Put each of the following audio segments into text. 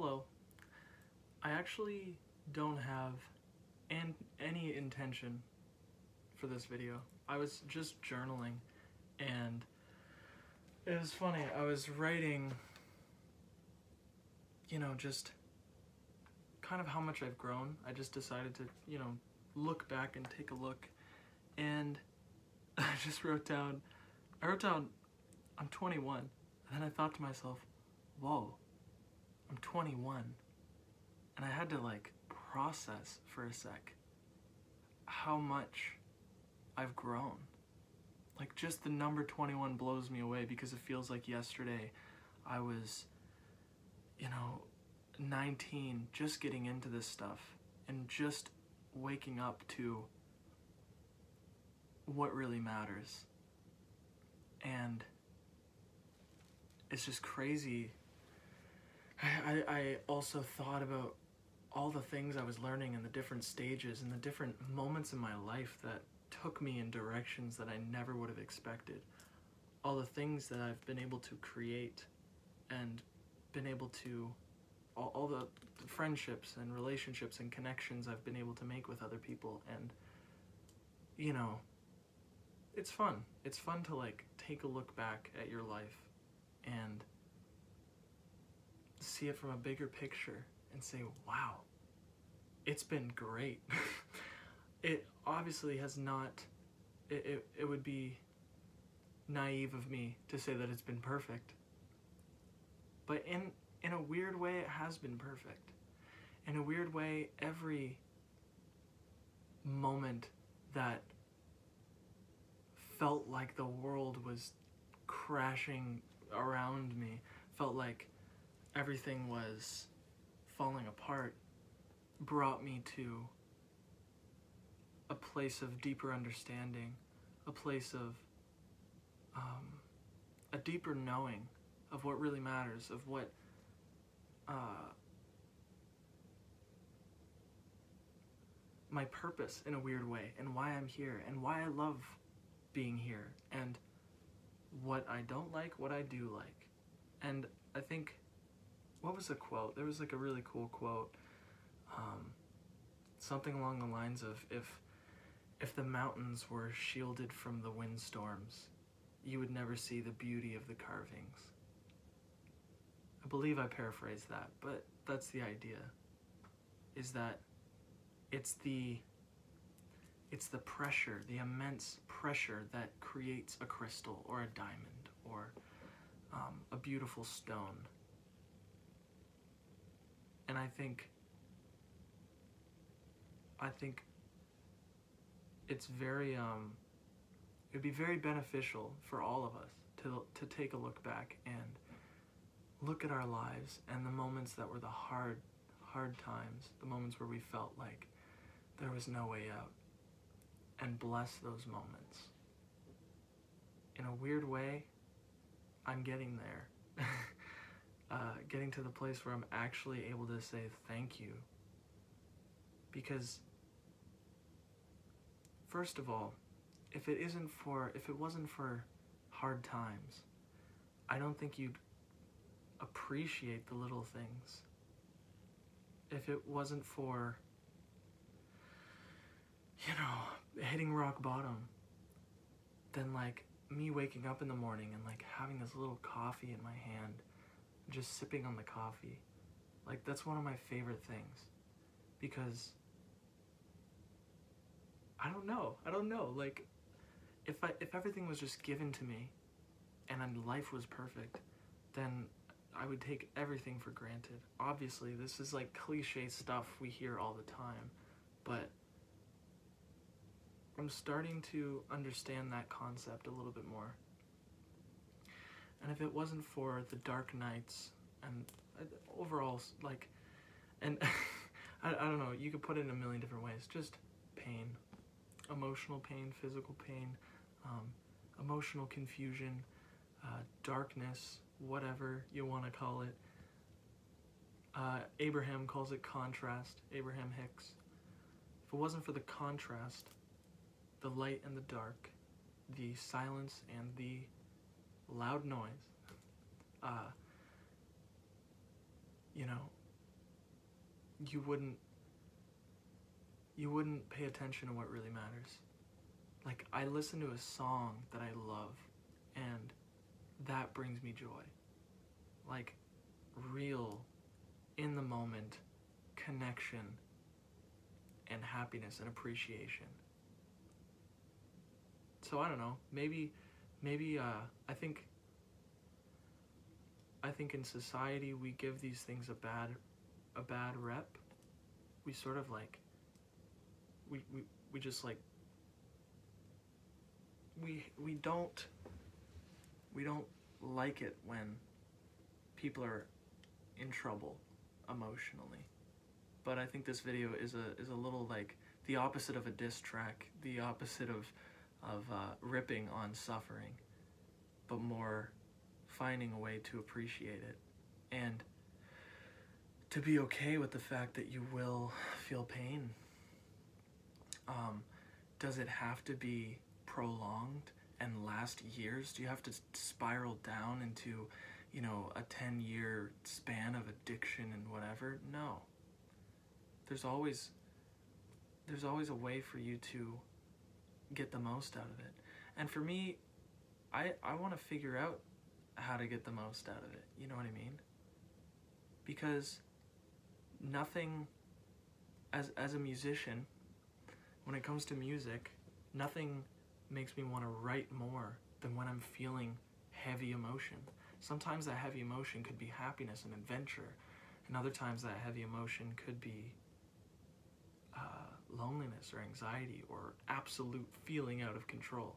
hello. I actually don't have an- any intention for this video. I was just journaling and it was funny. I was writing, you know, just kind of how much I've grown. I just decided to, you know, look back and take a look. And I just wrote down, I wrote down, I'm 21. And then I thought to myself, whoa, I'm 21. And I had to like process for a sec how much I've grown. Like just the number 21 blows me away because it feels like yesterday I was, you know, 19, just getting into this stuff and just waking up to what really matters. And it's just crazy. I, I, also thought about all the things I was learning and the different stages and the different moments in my life that took me in directions that I never would have expected. All the things that I've been able to create and been able to, all, all the friendships and relationships and connections I've been able to make with other people. And, you know, it's fun. It's fun to like take a look back at your life and see it from a bigger picture and say, wow, it's been great. it obviously has not, it, it, it would be naive of me to say that it's been perfect. But in, in a weird way, it has been perfect. In a weird way, every moment that felt like the world was crashing around me, felt like everything was falling apart, brought me to a place of deeper understanding, a place of um, a deeper knowing of what really matters, of what uh, my purpose in a weird way, and why I'm here, and why I love being here, and what I don't like, what I do like. And I think, what was the quote? There was like a really cool quote. Um, something along the lines of if if the mountains were shielded from the windstorms, you would never see the beauty of the carvings. I believe I paraphrased that, but that's the idea. Is that it's the it's the pressure, the immense pressure that creates a crystal or a diamond or um, a beautiful stone. And I think I think it's very um, it would be very beneficial for all of us to to take a look back and look at our lives and the moments that were the hard hard times, the moments where we felt like there was no way out, and bless those moments. In a weird way, I'm getting there. getting to the place where I'm actually able to say thank you. Because first of all, if it isn't for if it wasn't for hard times, I don't think you'd appreciate the little things. If it wasn't for you know, hitting rock bottom, then like me waking up in the morning and like having this little coffee in my hand, just sipping on the coffee. Like that's one of my favorite things because I don't know. I don't know. Like, if I if everything was just given to me, and life was perfect, then I would take everything for granted. Obviously, this is like cliche stuff we hear all the time, but I'm starting to understand that concept a little bit more. And if it wasn't for the dark nights and uh, overall, like, and I, I don't know, you could put it in a million different ways. Just pain, emotional pain, physical pain, um, emotional confusion, uh, darkness, whatever you want to call it. Uh, Abraham calls it contrast, Abraham Hicks. If it wasn't for the contrast, the light and the dark, the silence and the loud noise, uh, you know, you wouldn't you wouldn't pay attention to what really matters. Like I listen to a song that I love and that brings me joy. Like real in the moment connection and happiness and appreciation. So I don't know, maybe maybe uh I think I think in society we give these things a bad a bad rep. We sort of like we we, we just like we we don't we don't like it when people are in trouble emotionally. But I think this video is a is a little like the opposite of a diss track, the opposite of of uh, ripping on suffering, but more finding a way to appreciate it and to be okay with the fact that you will feel pain. Um, does it have to be prolonged and last years? Do you have to spiral down into, you know, a 10 year span of addiction and whatever? No. There's always there's always a way for you to get the most out of it. And for me, I I want to figure out how to get the most out of it. You know what I mean? Because nothing as as a musician when it comes to music, nothing makes me want to write more than when I'm feeling heavy emotion. Sometimes that heavy emotion could be happiness and adventure, and other times that heavy emotion could be loneliness or anxiety or absolute feeling out of control.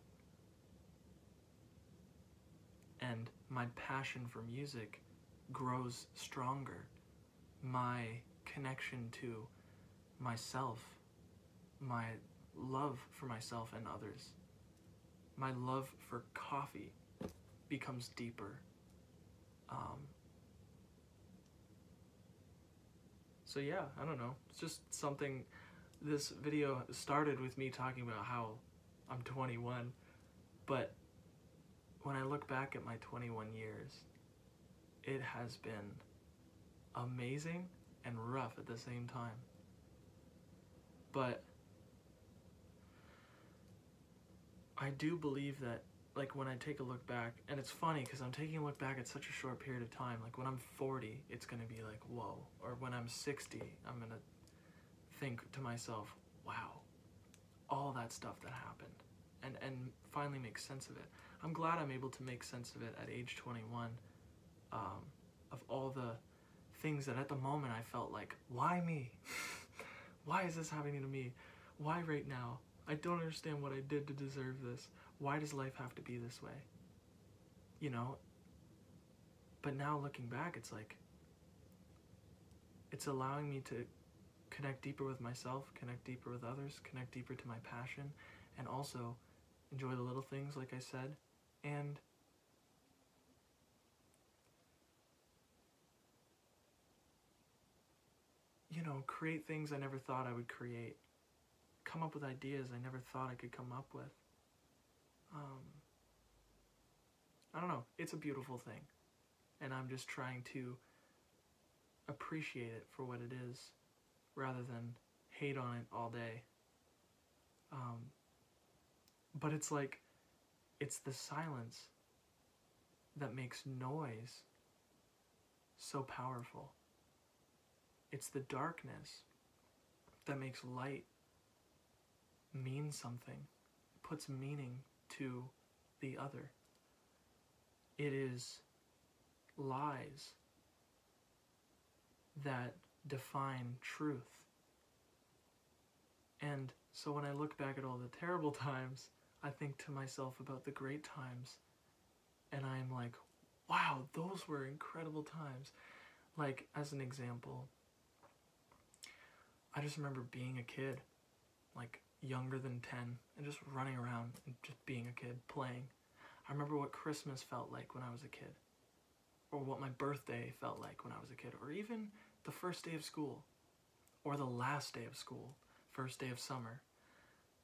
And my passion for music grows stronger. My connection to myself, my love for myself and others, my love for coffee becomes deeper. Um, so yeah, I don't know. It's just something. This video started with me talking about how I'm 21, but when I look back at my 21 years, it has been amazing and rough at the same time. But I do believe that, like, when I take a look back, and it's funny because I'm taking a look back at such a short period of time. Like, when I'm 40, it's gonna be like, whoa. Or when I'm 60, I'm gonna think to myself, wow, all that stuff that happened. And, and finally make sense of it. I'm glad I'm able to make sense of it at age 21 um, of all the things that at the moment I felt like, why me? why is this happening to me? Why right now? I don't understand what I did to deserve this. Why does life have to be this way? You know? But now looking back, it's like, it's allowing me to connect deeper with myself, connect deeper with others, connect deeper to my passion, and also enjoy the little things, like I said, and you know, create things I never thought I would create, come up with ideas I never thought I could come up with. Um, I don't know, it's a beautiful thing, and I'm just trying to appreciate it for what it is rather than hate on it all day. Um, but it's like it's the silence that makes noise so powerful. It's the darkness that makes light mean something, puts meaning to the other. It is lies that define truth. And so when I look back at all the terrible times, I think to myself about the great times, and I'm like, wow, those were incredible times. Like, as an example, I just remember being a kid, like younger than 10, and just running around and just being a kid, playing. I remember what Christmas felt like when I was a kid, or what my birthday felt like when I was a kid, or even the first day of school, or the last day of school, first day of summer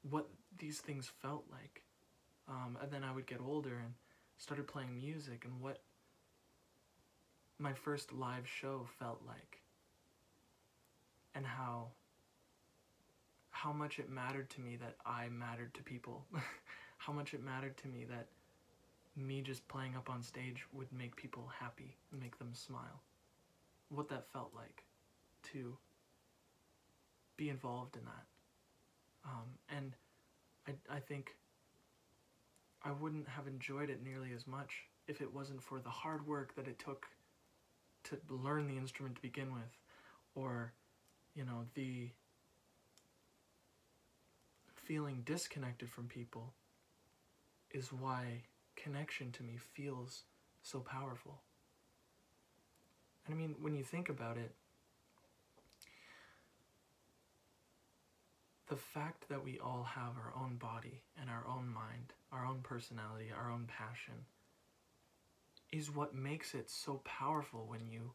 what these things felt like. Um, and then I would get older and started playing music and what my first live show felt like. and how how much it mattered to me that I mattered to people. how much it mattered to me that me just playing up on stage would make people happy make them smile. What that felt like to be involved in that. Um, and I, I think I wouldn't have enjoyed it nearly as much if it wasn't for the hard work that it took to learn the instrument to begin with, or, you know, the feeling disconnected from people is why connection to me feels so powerful. And I mean, when you think about it, the fact that we all have our own body and our own mind, our own personality, our own passion, is what makes it so powerful when you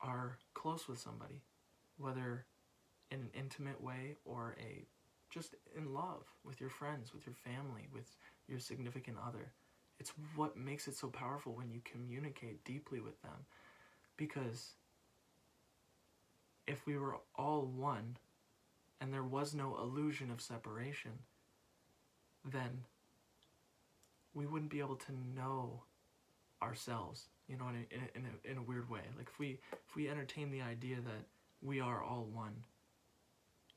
are close with somebody, whether in an intimate way or a just in love with your friends, with your family, with your significant other. It's what makes it so powerful when you communicate deeply with them. Because if we were all one and there was no illusion of separation, then we wouldn't be able to know ourselves, you know, in a, in a, in a, weird way. Like if we if we entertain the idea that we are all one,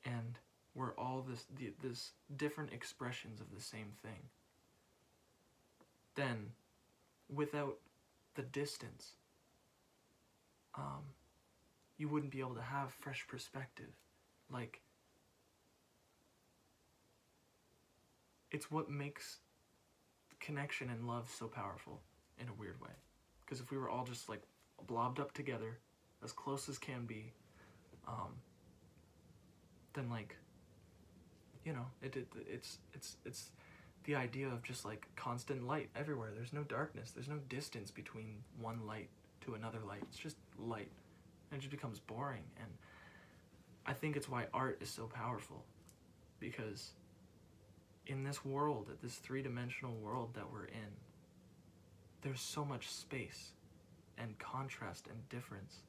and we're all this this different expressions of the same thing, then without the distance, um, you wouldn't be able to have fresh perspective, like. It's what makes connection and love so powerful in a weird way. Because if we were all just like blobbed up together, as close as can be, um, then like, you know, it, it it's it's it's the idea of just like constant light everywhere. There's no darkness. There's no distance between one light to another light. It's just light, and it just becomes boring. And I think it's why art is so powerful, because in this world, at this three dimensional world that we're in, there's so much space and contrast and difference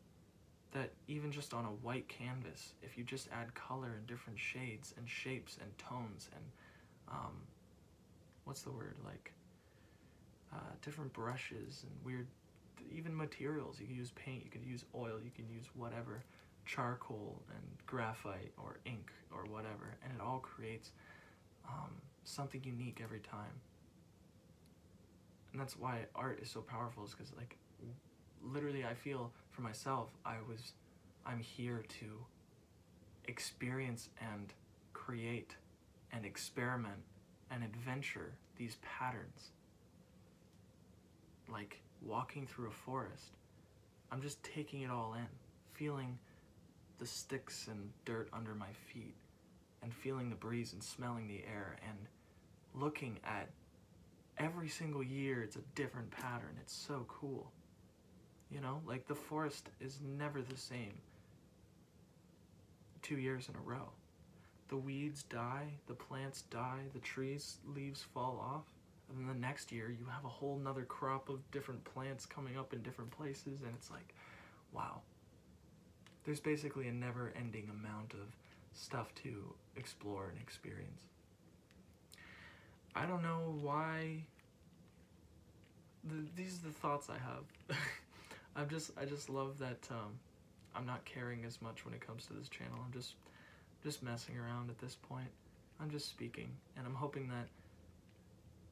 that even just on a white canvas, if you just add color and different shades and shapes and tones and um, what's the word like uh, different brushes and weird even materials you can use paint you can use oil you can use whatever charcoal and graphite or ink or whatever and it all creates um, something unique every time. And that's why art is so powerful is because like literally I feel for myself I was I'm here to experience and create and experiment and adventure these patterns. Like walking through a forest. I'm just taking it all in, feeling the sticks and dirt under my feet and feeling the breeze and smelling the air and looking at every single year it's a different pattern. It's so cool. You know, like the forest is never the same two years in a row. The weeds die, the plants die, the trees leaves fall off. And then the next year you have a whole nother crop of different plants coming up in different places and it's like, wow. There's basically a never ending amount of stuff to explore and experience. I don't know why. The, these are the thoughts I have. I'm just I just love that um, I'm not caring as much when it comes to this channel. I'm just just messing around at this point. I'm just speaking, and I'm hoping that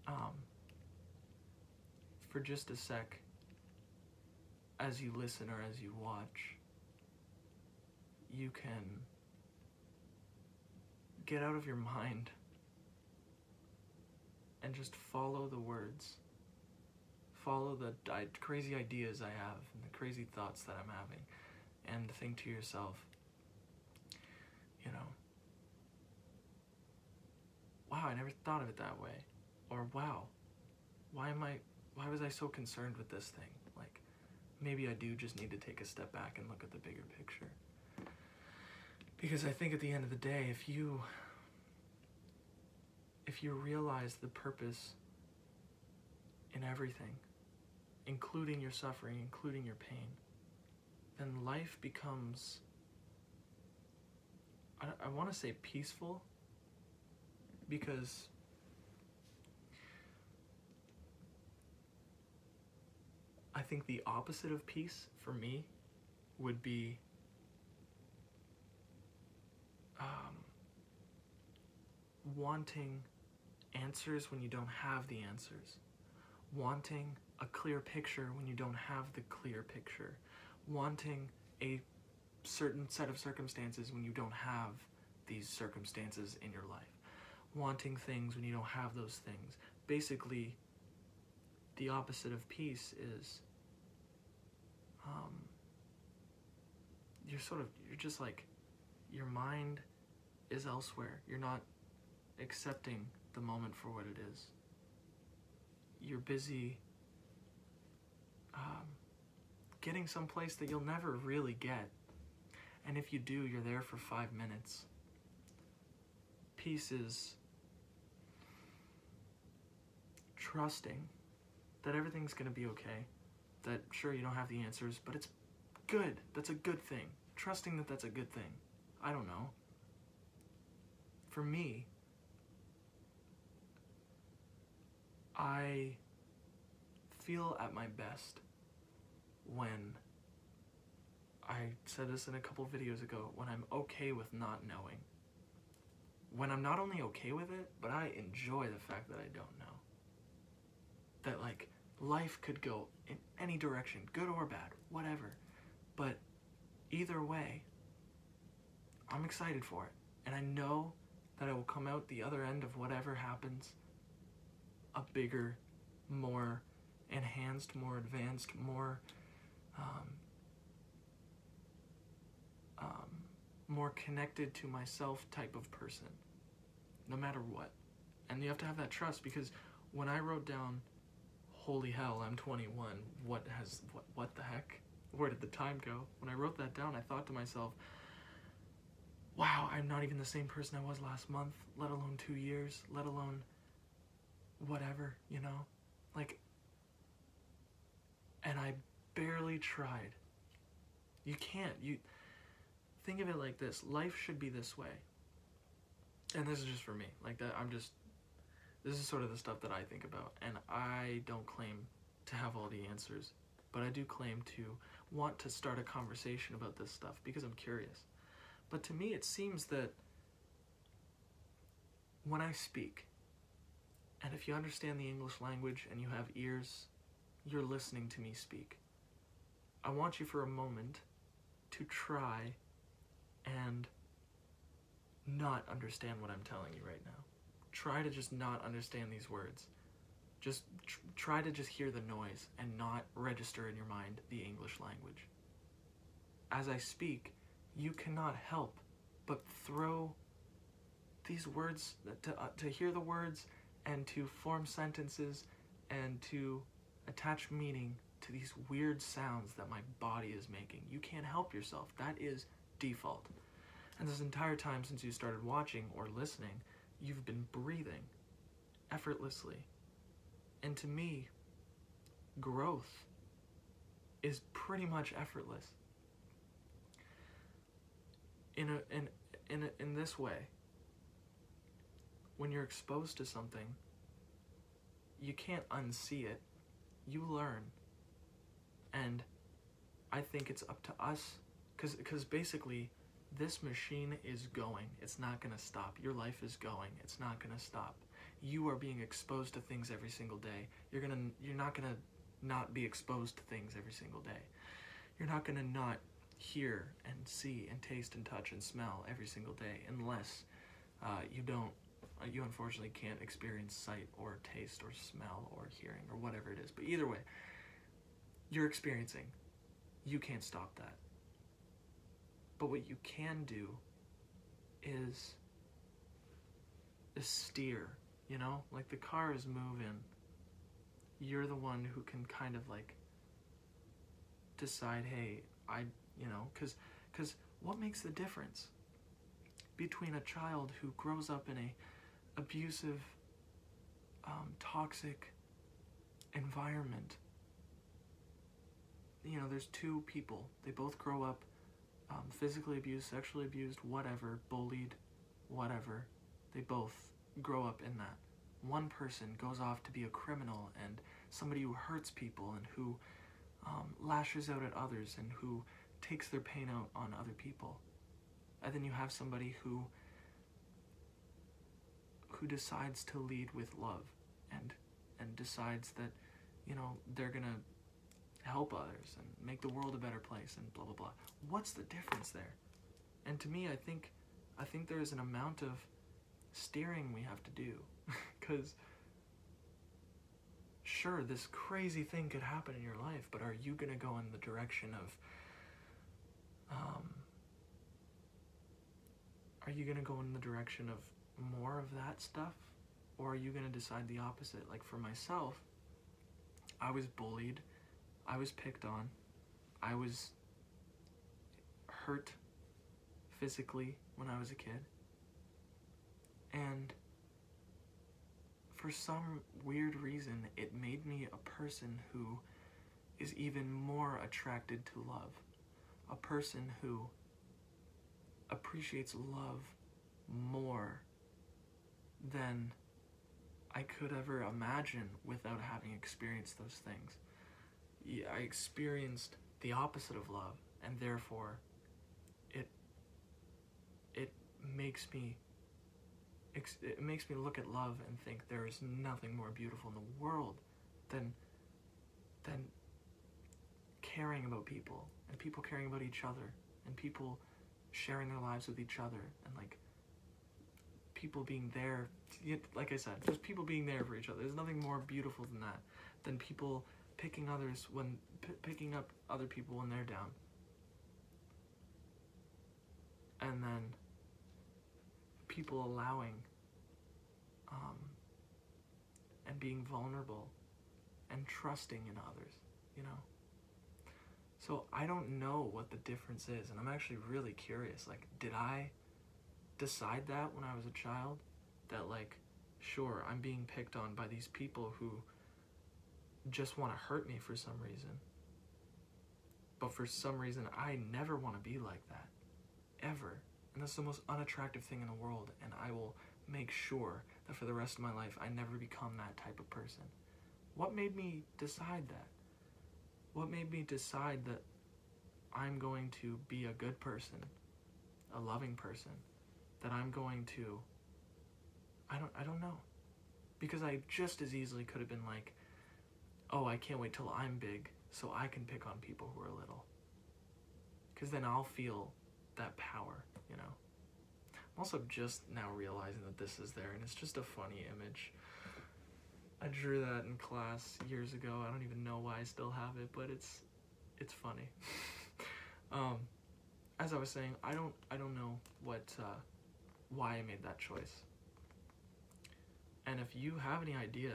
um, for just a sec, as you listen or as you watch, you can get out of your mind and just follow the words. Follow the crazy ideas I have and the crazy thoughts that I'm having. And think to yourself, you know, wow, I never thought of it that way. Or wow, why am I, why was I so concerned with this thing? Like, maybe I do just need to take a step back and look at the bigger picture. Because I think at the end of the day, if you if you realize the purpose in everything, including your suffering, including your pain, then life becomes I, I want to say peaceful because I think the opposite of peace for me would be um, wanting answers when you don't have the answers, wanting a clear picture when you don't have the clear picture, wanting a certain set of circumstances when you don't have these circumstances in your life, wanting things when you don't have those things. Basically, the opposite of peace is um, you're sort of, you're just like, your mind is elsewhere. You're not accepting the moment for what it is. You're busy um, getting someplace that you'll never really get. And if you do, you're there for five minutes. Peace is trusting that everything's going to be okay. That sure, you don't have the answers, but it's good. That's a good thing. Trusting that that's a good thing. I don't know. For me, I feel at my best when I said this in a couple videos ago when I'm okay with not knowing. When I'm not only okay with it, but I enjoy the fact that I don't know. That like life could go in any direction, good or bad, whatever. But either way, I'm excited for it. And I know that I will come out the other end of whatever happens a bigger, more enhanced, more advanced, more um, more connected to myself type of person, no matter what. And you have to have that trust because when I wrote down, "Holy hell, I'm 21," what has what what the heck? Where did the time go? When I wrote that down, I thought to myself, "Wow, I'm not even the same person I was last month, let alone two years, let alone whatever, you know, like." And I barely tried. You can't. You think of it like this. Life should be this way. And this is just for me. Like that I'm just this is sort of the stuff that I think about and I don't claim to have all the answers, but I do claim to want to start a conversation about this stuff because I'm curious. But to me it seems that when I speak and if you understand the English language and you have ears, you're listening to me speak. I want you for a moment to try and not understand what I'm telling you right now. Try to just not understand these words. Just tr- try to just hear the noise and not register in your mind the English language. As I speak, you cannot help but throw these words to, uh, to hear the words and to form sentences and to attach meaning to these weird sounds that my body is making. You can't help yourself. That is default. And this entire time since you started watching or listening, you've been breathing effortlessly. And to me, growth is pretty much effortless. In a in in a, in this way, when you're exposed to something, you can't unsee it. You learn and I think it's up to us because because basically this machine is going. It's not going to stop. Your life is going. It's not going to stop. You are being exposed to things every single day. You're going to you're not going to not be exposed to things every single day. You're not going to not hear and see and taste and touch and smell every single day unless uh, you don't uh, you unfortunately can't experience sight or taste or smell or hearing or whatever it is. But either way, you're experiencing. You can't stop that. But what you can do is, is steer, you know? Like the car is moving. You're the one who can kind of like decide, hey, I, you know, because cause what makes the difference between a child who grows up in a abusive, um, toxic environment you know, there's two people. They both grow up um, physically abused, sexually abused, whatever, bullied, whatever, they both grow up in that. One person goes off to be a criminal and somebody who hurts people and who um, lashes out at others and who takes their pain out on other people. And then you have somebody who who decides to lead with love and and decides that you know they're gonna help others and make the world a better place and blah blah blah. What's the difference there? And to me i think i think there's an amount of steering we have to do. Because sure this crazy thing could happen in your life but are you gonna go in the direction of um, are you gonna go in the direction of more of that stuff? Or are you going to decide the opposite? Like for myself i was bullied i was picked on. I was hurt physically when i was a kid. And for some weird reason it made me a person who is even more attracted to love. A person who appreciates love more than I could ever imagine without having experienced those things. I experienced the opposite of love, and therefore, it it makes me it makes me look at love and think there is nothing more beautiful in the world than than caring about people and people caring about each other and people sharing their lives with each other and like people being there. Like I said, just people being there for each other. There's nothing more beautiful than that. Than people picking others when picking up other people when they're down. And then people allowing um, and being vulnerable and trusting in others, you know. So I don't know what the difference is, and I'm actually really curious. Like, did I decide that when I was a child that like sure I'm being picked on by these people who just want to hurt me for some reason. But for some reason I never want to be like that ever. And that's the most unattractive thing in the world and I will make sure that for the rest of my life I never become that type of person. What made me decide that? What made me decide that I'm going to be a good person, a loving person? that I'm going to I don't I don't know. Because I just as easily could have been like, "Oh, I can't wait till I'm big so I can pick on people who are little." Cuz then I'll feel that power, you know. I'm also just now realizing that this is there and it's just a funny image. I drew that in class years ago. I don't even know why I still have it, but it's it's funny. um, as I was saying, I don't I don't know what uh, why I made that choice. And if you have any idea,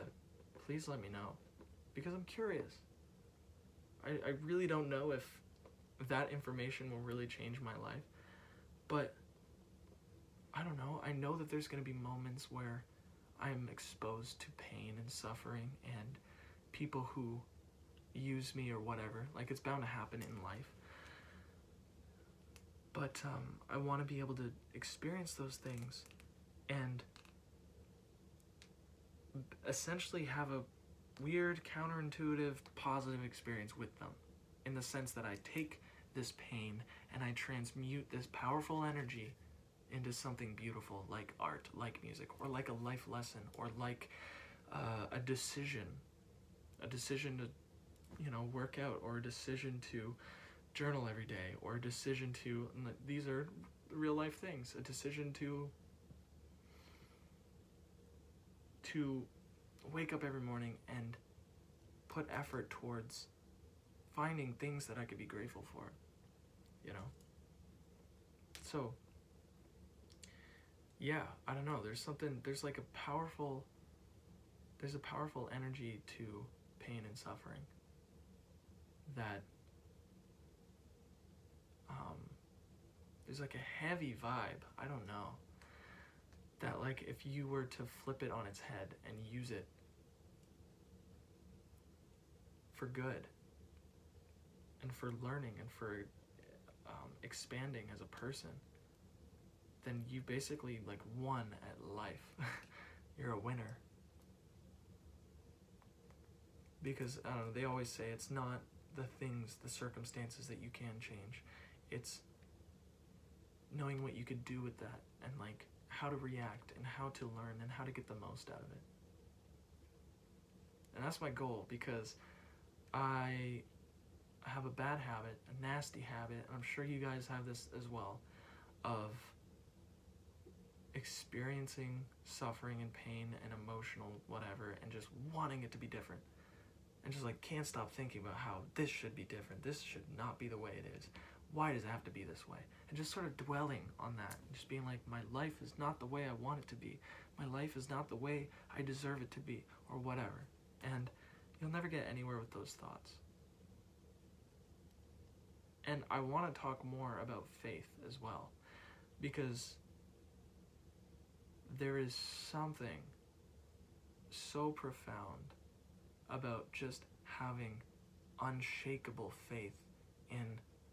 please let me know because I'm curious. I, I really don't know if that information will really change my life, but I don't know. I know that there's going to be moments where I'm exposed to pain and suffering and people who use me or whatever. Like it's bound to happen in life but um, I want to be able to experience those things and essentially have a weird, counterintuitive, positive experience with them in the sense that I take this pain and I transmute this powerful energy into something beautiful like art, like music, or like a life lesson, or like uh, a decision, a decision to, you know, work out, or a decision to journal every day or a decision to these are real life things a decision to to wake up every morning and put effort towards finding things that I could be grateful for you know so yeah I don't know there's something there's like a powerful there's a powerful energy to pain and suffering that um, there's like a heavy vibe. I don't know. That like if you were to flip it on its head and use it for good and for learning and for um, expanding as a person, then you basically like won at life. You're a winner. Because I don't know, they always say it's not the things, the circumstances that you can change. It's knowing what you could do with that and like how to react and how to learn and how to get the most out of it. And that's my goal because I have a bad habit, a nasty habit, I'm sure you guys have this as well, of experiencing suffering and pain and emotional whatever and just wanting it to be different. And just like can't stop thinking about how this should be different. This should not be the way it is. Why does it have to be this way? And just sort of dwelling on that. Just being like, my life is not the way I want it to be. My life is not the way I deserve it to be, or whatever. And you'll never get anywhere with those thoughts. And I want to talk more about faith as well, because there is something so profound about just having unshakable faith in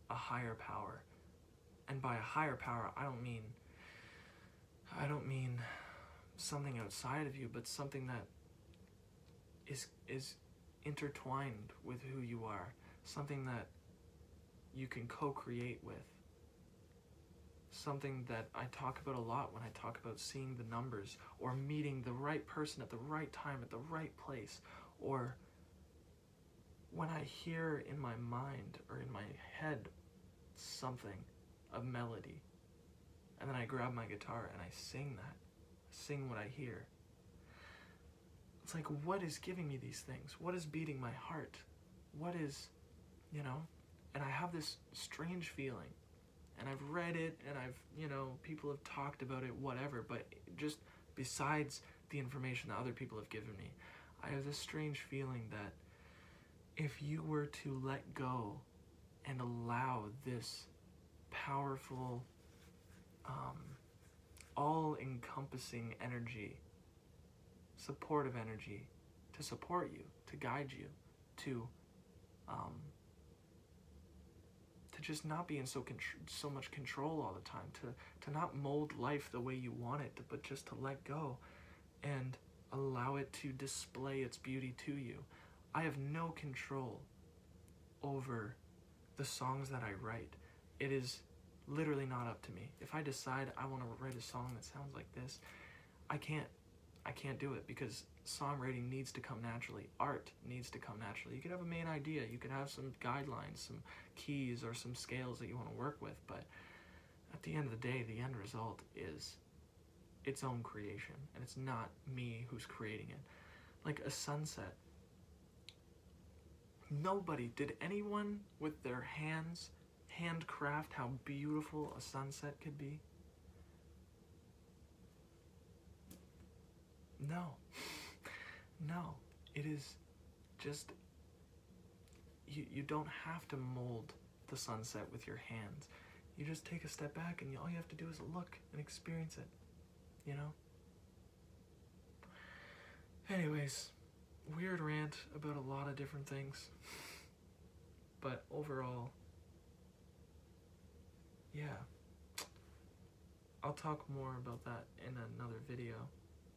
a higher power. And by a higher power, I don't mean I don't mean something outside of you, but something that is is intertwined with who you are, something that you can co-create with. Something that I talk about a lot when I talk about seeing the numbers or meeting the right person at the right time at the right place or when I hear in my mind or in my head something, a melody, and then I grab my guitar and I sing that, sing what I hear. It's like, what is giving me these things? What is beating my heart? What is, you know? And I have this strange feeling. And I've read it and I've, you know, people have talked about it, whatever, but just besides the information that other people have given me, I have this strange feeling that if you were to let go and allow this powerful, um, all encompassing energy supportive energy to support you, to guide you, to um, to just not be in so so much control all the time, to to not mold life the way you want it, but just to let go and allow it to display its beauty to you. I have no control over the songs that I write. It is literally not up to me. If I decide I want to write a song that sounds like this, I can't I can't do it because songwriting needs to come naturally. Art needs to come naturally. You could have a main idea, you could have some guidelines, some keys, or some scales that you want to work with, but at the end of the day, the end result is its own creation, and it's not me who's creating it. Like a sunset. Nobody, did anyone with their hands handcraft how beautiful a sunset could be? No. no. It is just you you don't have to mold the sunset with your hands. You just take a step back and you, all you have to do is look and experience it. You know? Anyways, weird rant about a lot of different things. but overall, yeah. I'll talk more about that in another video.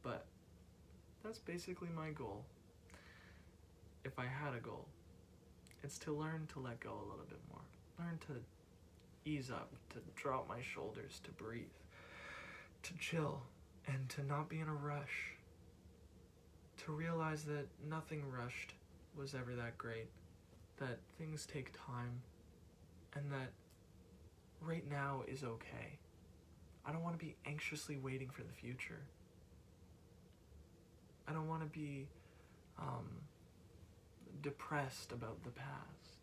But that's basically my goal. If I had a goal, it's to learn to let go a little bit more. Learn to ease up, to drop my shoulders, to breathe, to chill, and to not be in a rush. To realize that nothing rushed was ever that great, that things take time, and that right now is okay. I don't want to be anxiously waiting for the future. I don't want to be um, depressed about the past.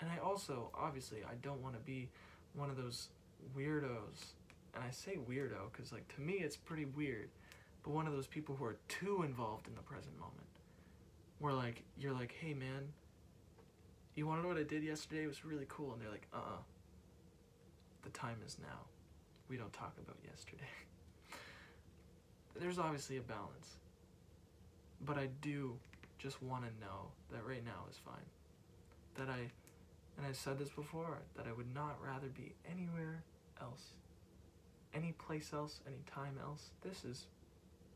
And I also, obviously, I don't want to be one of those weirdos. And I say weirdo because, like, to me, it's pretty weird. But one of those people who are too involved in the present moment. Where, like, you're like, hey, man, you want to know what I did yesterday? It was really cool. And they're like, uh uh. The time is now. We don't talk about yesterday. there's obviously a balance. But I do just want to know that right now is fine. That I And I said this before that I would not rather be anywhere else. Any place else, any time else. This is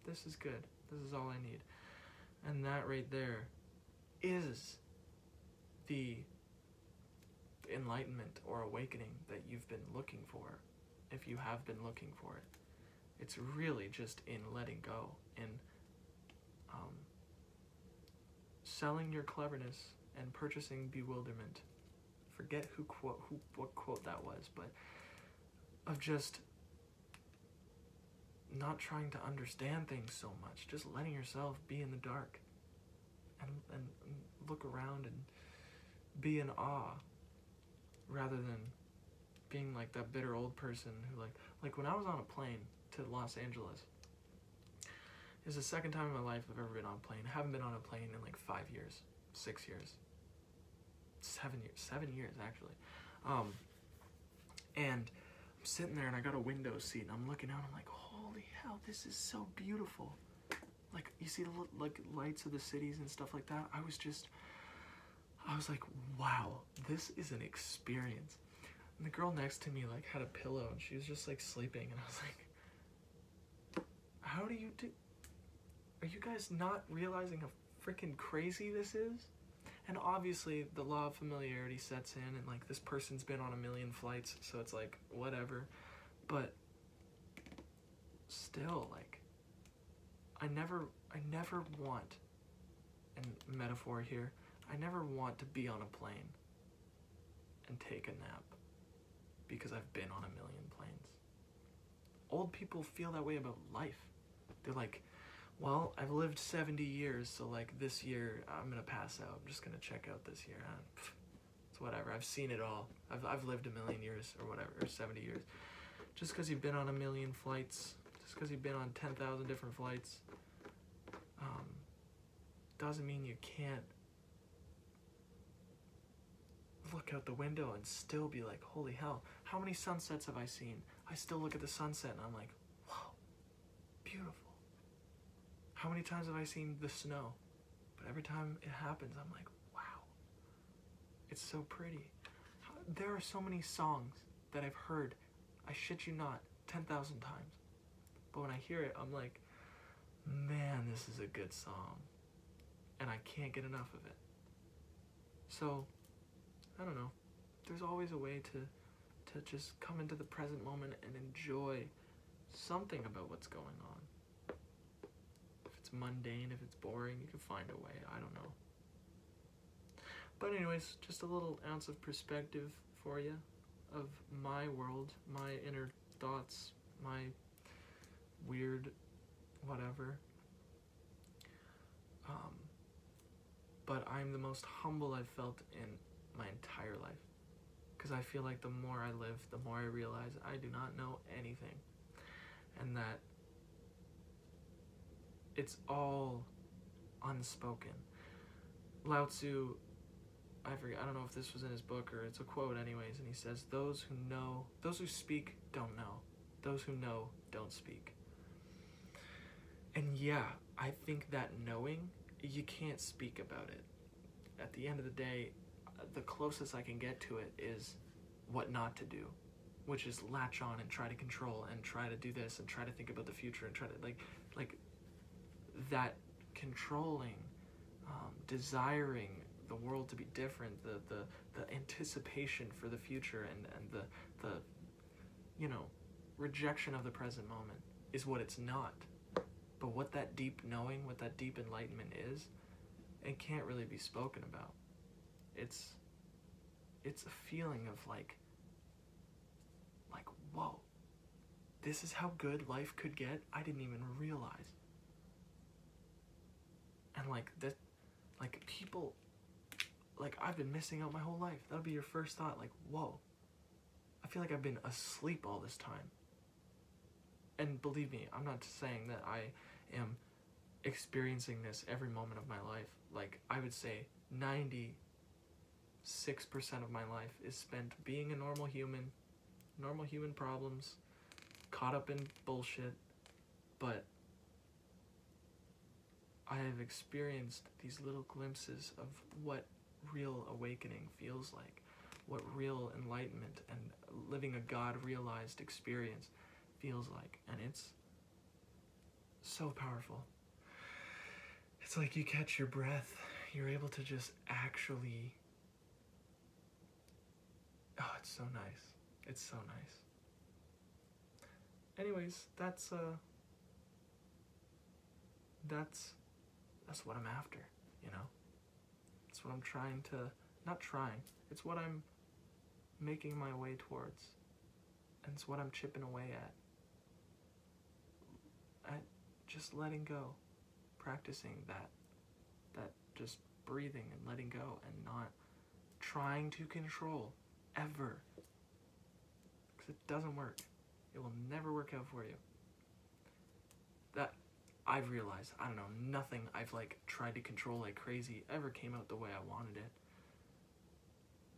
this is good. This is all I need. And that right there is the enlightenment or awakening that you've been looking for, if you have been looking for it. It's really just in letting go, in um, selling your cleverness and purchasing bewilderment. Forget who quote who what quote that was, but of just not trying to understand things so much, just letting yourself be in the dark and, and, look around and be in awe rather than being like that bitter old person who like like when I was on a plane to Los Angeles. It's the second time in my life I've ever been on a plane. I haven't been on a plane in like five years, six years, seven years, seven years actually. Um, and I'm sitting there and I got a window seat and I'm looking out. And I'm like, holy hell, this is so beautiful. Like you see the like lights of the cities and stuff like that. I was just, I was like, wow, this is an experience. And the girl next to me like had a pillow and she was just like sleeping and I was like, how do you do? Are you guys not realizing how freaking crazy this is? And obviously, the law of familiarity sets in, and like this person's been on a million flights, so it's like whatever. But still, like, I never, I never want, and metaphor here, I never want to be on a plane and take a nap because I've been on a million planes. Old people feel that way about life. They're like, well, I've lived 70 years, so like this year I'm gonna pass out. I'm just gonna check out this year. Uh, it's whatever. I've seen it all. I've, I've lived a million years or whatever, or 70 years. Just because you've been on a million flights, just because you've been on 10,000 different flights, um, doesn't mean you can't look out the window and still be like, holy hell, how many sunsets have I seen? I still look at the sunset and I'm like, wow, beautiful. How many times have I seen the snow? But every time it happens, I'm like, wow, it's so pretty. There are so many songs that I've heard, I shit you not, 10,000 times. But when I hear it, I'm like, man, this is a good song. And I can't get enough of it. So, I don't know. There's always a way to to just come into the present moment and enjoy something about what's going on. If it's mundane, if it's boring, you can find a way. I don't know. But anyways, just a little ounce of perspective for you of my world, my inner thoughts, my weird whatever. Um, but I'm the most humble I've felt in my entire life. Because I feel like the more I live, the more I realize I do not know anything. And that it's all unspoken. Lao Tzu, I forget, I don't know if this was in his book or it's a quote, anyways, and he says, Those who know, those who speak don't know. Those who know don't speak. And yeah, I think that knowing, you can't speak about it. At the end of the day, the closest I can get to it is what not to do, which is latch on and try to control and try to do this and try to think about the future and try to like like that controlling, um, desiring the world to be different, the, the the anticipation for the future and and the the you know rejection of the present moment is what it's not. But what that deep knowing, what that deep enlightenment is, it can't really be spoken about. It's it's a feeling of like like whoa this is how good life could get? I didn't even realize. And like that like people like i've been missing out my whole life. That'll be your first thought like whoa. I feel like i've been asleep all this time. And believe me i'm not saying that i am experiencing this every moment of my life like i would say 90 6% of my life is spent being a normal human, normal human problems, caught up in bullshit, but I have experienced these little glimpses of what real awakening feels like. what real enlightenment and living a God realized experience feels like. And it's so powerful. It's like you catch your breath, you're able to just actually. Oh, it's so nice. It's so nice. Anyways, that's uh that's that's what I'm after, you know? It's what I'm trying to not trying. It's what I'm making my way towards. And it's what I'm chipping away at. Just letting go. Practicing that. That just breathing and letting go and not trying to control ever. Because it doesn't work. It will never work out for you. That I've realized, I don't know, nothing I've like tried to control like crazy ever came out the way I wanted it.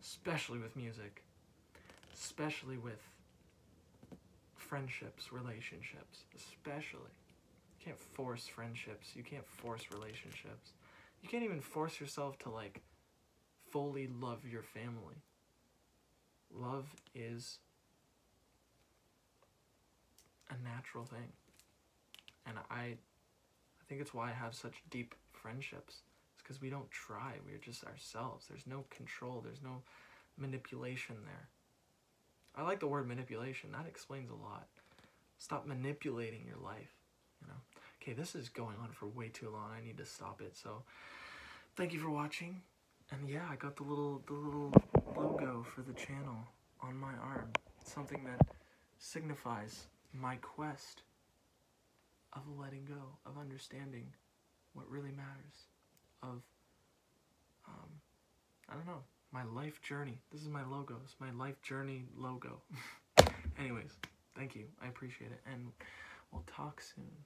Especially with music. Especially with friendships, relationships, especially. You can't force friendships, you can't force relationships. You can't even force yourself to like fully love your family. Love is a natural thing. And I I think it's why I have such deep friendships. It's because we don't try. We're just ourselves. There's no control. There's no manipulation there. I like the word manipulation. That explains a lot. Stop manipulating your life. You know. Okay, this is going on for way too long. I need to stop it. So, thank you for watching. And yeah, I got the little the little logo for the channel on my arm. something that signifies my quest of letting go, of understanding what really matters, of, um, I don't know, my life journey. This is my logo. It's my life journey logo. Anyways, thank you. I appreciate it. And we'll talk soon.